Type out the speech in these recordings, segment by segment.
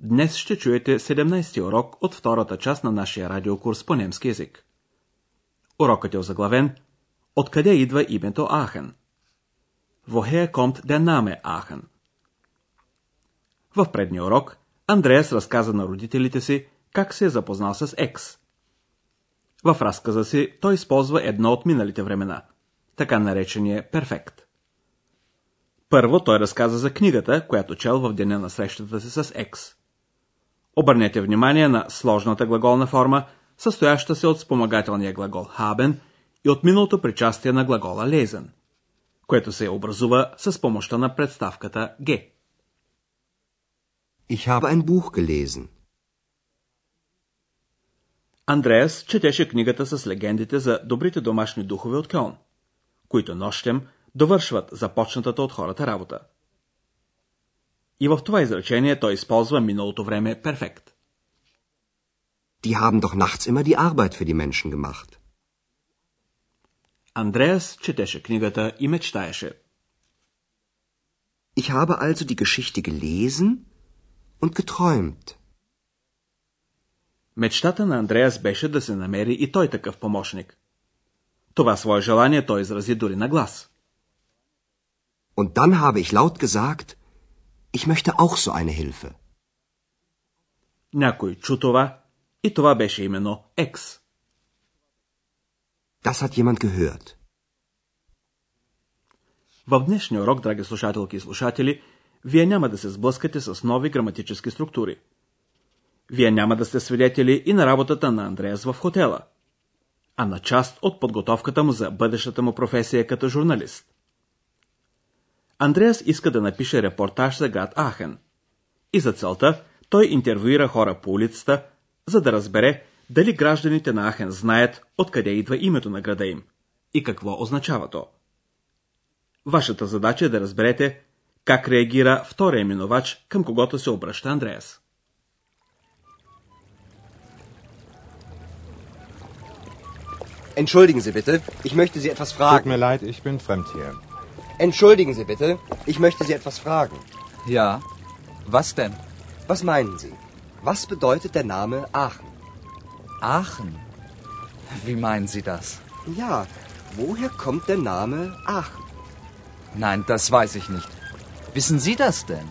днес ще чуете 17-ти урок от втората част на нашия радиокурс по немски язик. Урокът е озаглавен Откъде идва името Ахен? Woher kommt der Name Aachen? В предния урок Андреас разказа на родителите си как се е запознал с Екс. В разказа си той използва едно от миналите времена, така наречения перфект. Първо той разказа за книгата, която чел в деня на срещата си с Екс. Обърнете внимание на сложната глаголна форма, състояща се от спомагателния глагол haben и от миналото причастие на глагола lesen, което се образува с помощта на представката G. Ich habe ein Buch gelesen. Андреас четеше книгата с легендите за добрите домашни духове от Кьон, които нощем довършват започнатата от хората работа. И в това изречение той използва миналото време перфект. Die haben doch nachts immer die Arbeit für die Menschen gemacht. Андреас четеше книгата и мечтаеше. Ich habe also die Geschichte gelesen und geträumt. Мечтата на Андреас беше да се намери и той такъв помощник. Това свое желание той изрази дори на глас. Und dann habe ich laut gesagt, ich möchte auch so eine Hilfe. Някой чу това и това беше именно Екс. Das hat jemand gehört. В днешния урок, драги слушателки и слушатели, вие няма да се сблъскате с нови граматически структури. Вие няма да сте свидетели и на работата на Андреас в хотела, а на част от подготовката му за бъдещата му професия като журналист. Андреас иска да напише репортаж за град Ахен. И за целта той интервюира хора по улицата, за да разбере дали гражданите на Ахен знаят откъде идва името на града им и какво означава то. Вашата задача е да разберете как реагира втория минувач, към когото се обръща Андреас. Entschuldigen Sie bitte, ich möchte Sie etwas Tut fragen. mir leid, ich bin fremd hier. Entschuldigen Sie bitte, ich möchte Sie etwas fragen. Ja. Was denn? Was meinen Sie? Was bedeutet der Name Aachen? Aachen. Wie meinen Sie das? Ja, woher kommt der Name Aachen? Nein, das weiß ich nicht. Wissen Sie das denn?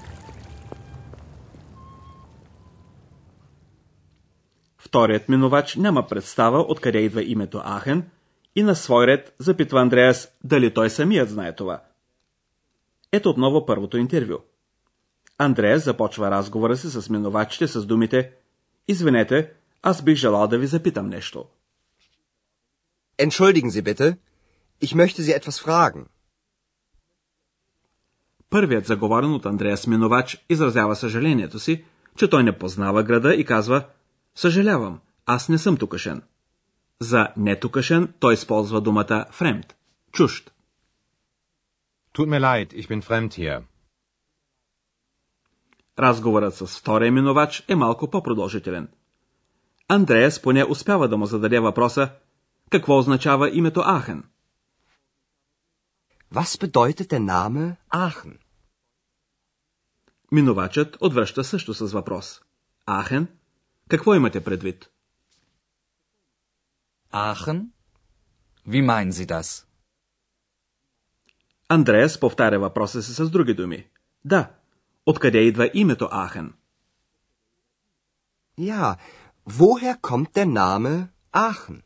Вторият минувач няма представа откъде идва името Ахен и на свой ред запитва Андреас дали той самият знае това. Ето отново първото интервю. Андреас започва разговора си с минувачите с думите Извинете, аз бих желал да ви запитам нещо. Entschuldigen Sie bitte, ich möchte Sie etwas fragen. Първият заговорен от Андреас минувач изразява съжалението си, че той не познава града и казва Съжалявам, аз не съм тукашен. За нетукашен той използва думата фремд, чужд. Tut mir leid, ich bin fremd hier. Разговорът с втория минувач е малко по-продължителен. Андреас поне успява да му зададе въпроса какво означава името Ахен. Was bedeutet der Name Aachen? Минувачът отвръща също с въпрос. Ахен? Какво имате предвид? Aachen? Wie meinen Sie das? Андреас повтаря въпроса си с други думи. Да, откъде идва името Ахен? Ja, woher kommt der Name Aachen?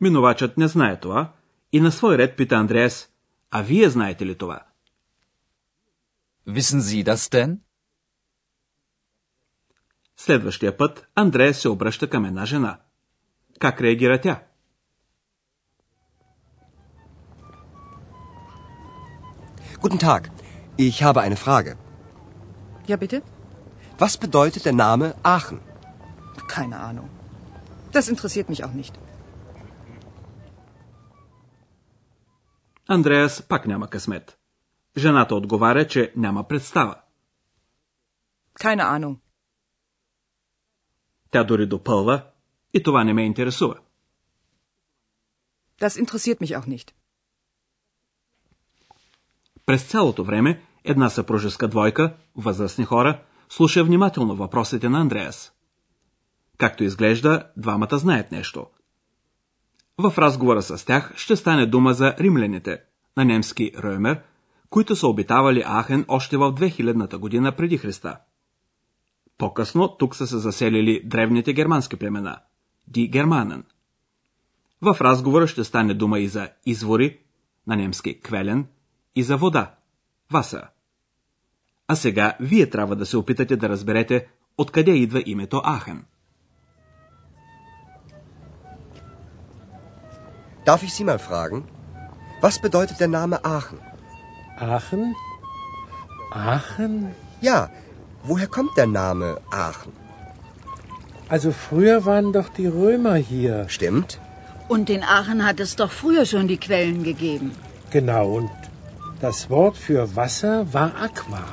Минувачът не знае това и на свой ред пита Андреас, а вие знаете ли това? Wissen Sie das denn? Следващия път Андреас се обръща към една жена. Как реагира тя? Guten Tag, ich habe eine Frage. Ja, bitte? Was bedeutet der Name Aachen? Keine Ahnung. Das interessiert mich auch nicht. Андреас пак няма късмет. Жената отговаря, че няма представа. Keine Ahnung. Тя дори допълва и това не ме интересува. Das interessiert mich auch nicht. През цялото време една съпружеска двойка, възрастни хора, слуша внимателно въпросите на Андреас. Както изглежда, двамата знаят нещо. В разговора с тях ще стане дума за римляните, на немски Роймер, които са обитавали Ахен още в 2000-та година преди Христа. По-късно тук са се заселили древните германски племена – Ди Германен. В разговора ще стане дума и за извори, на немски Квелен, и за вода – Васа. А сега вие трябва да се опитате да разберете откъде идва името Ахен. Darf ich Sie mal fragen? Was bedeutet der Name Aachen? Aachen? Aachen? Ja, woher kommt der Name Aachen? Also früher waren doch die Römer hier. Stimmt? Und in Aachen hat es doch früher schon die Quellen gegeben. Genau, und das Wort für Wasser war Aqua.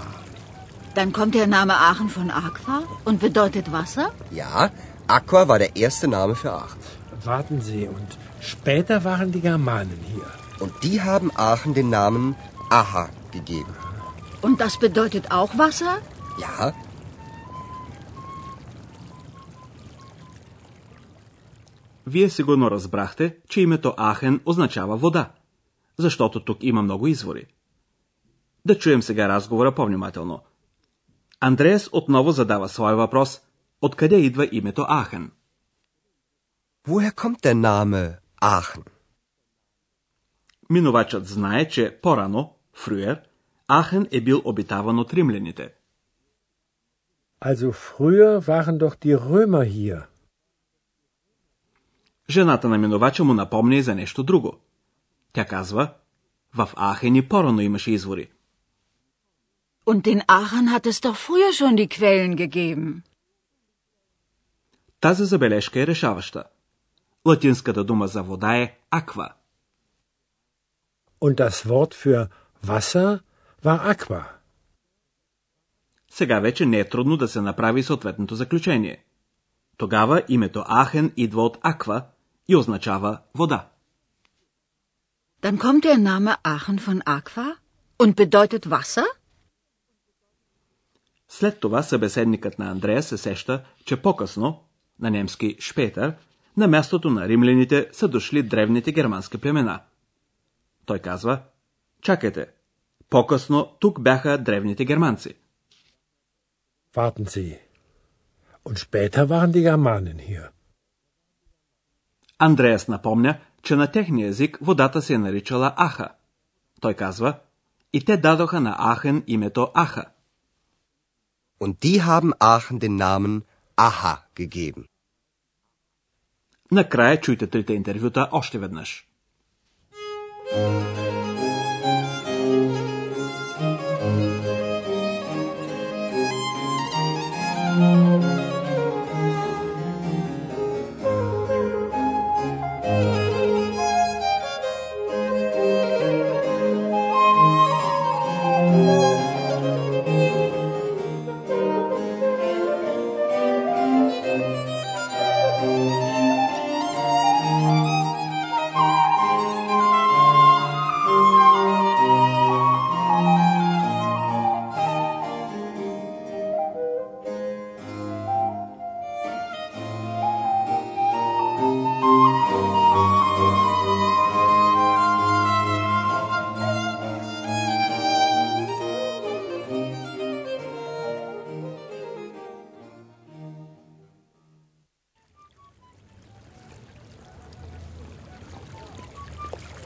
Dann kommt der Name Aachen von Aqua und bedeutet Wasser? Ja, Aqua war der erste Name für Aachen. Warten Sie, und später waren die Germanen hier. Und die haben Aachen den Namen Aha gegeben. Und das bedeutet auch Wasser? Ja, Вие сигурно разбрахте, че името Ахен означава вода, защото тук има много извори. Да чуем сега разговора по-внимателно. Андреас отново задава своя въпрос. Откъде идва името Ахен? woher kommt der Name Aachen? Минувачът знае, че по-рано, Фрюер, Ахен е бил обитаван от римляните. Also früher waren doch die Römer hier. Жената на минувача му напомня и за нещо друго. Тя казва, в Ахен и по-рано имаше извори. Und in Aachen hat es doch früher schon die Quellen gegeben. Тази забележка е решаваща. Латинската дума за вода е аква. Und das Wort für Wasser war Aqua. Сега вече не е трудно да се направи съответното заключение. Тогава името Ахен идва от аква и означава вода. Dann kommt der Name Aachen von Aqua und bedeutet Wasser? След това събеседникът на Андрея се сеща, че по-късно, на немски Шпетър, на мястото на римляните са дошли древните германски племена. Той казва, чакайте, по-късно тук бяха древните германци. Warten Sie. Und später waren die Germanen hier. Андреас напомня, че на техния език водата се е наричала Аха. Той казва, и те дадоха на Ахен името Аха. Und die haben Aachen den Namen Aha gegeben. Накрая чуйте трите интервюта още веднъж.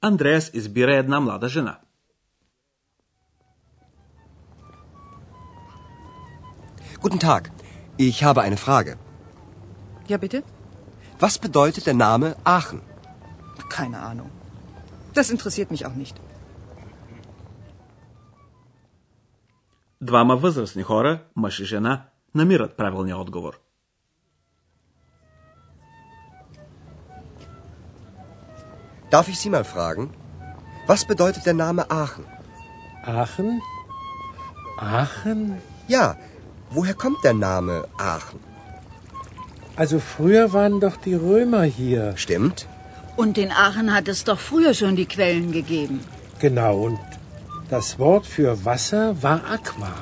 Андреас избира една млада жена. Guten Tag. Ich habe eine Frage. Ja, bitte? Was bedeutet der Name Aachen? Keine Ahnung. Das interessiert mich auch nicht. Двама възрастни хора, мъж и жена, намират правилния отговор. Darf ich Sie mal fragen? Was bedeutet der Name Aachen? Aachen? Aachen? Ja, woher kommt der Name Aachen? Also früher waren doch die Römer hier. Stimmt? Und in Aachen hat es doch früher schon die Quellen gegeben. Genau, und das Wort für Wasser war Aqua.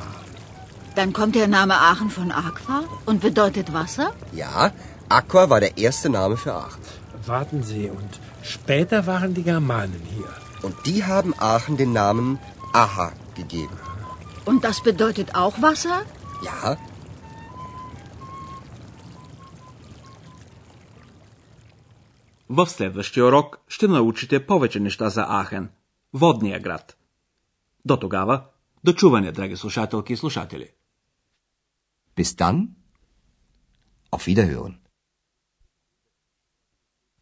Dann kommt der Name Aachen von Aqua und bedeutet Wasser? Ja, Aqua war der erste Name für Aachen. Warten Sie, und später waren die Germanen hier. Und die haben Aachen den Namen Aha gegeben. Und das bedeutet auch Wasser? Ja, В следващия урок ще научите повече неща за Ахен, водния град. До тогава, до чуване, драги слушателки и слушатели. Bis dann. Auf Wiederhören.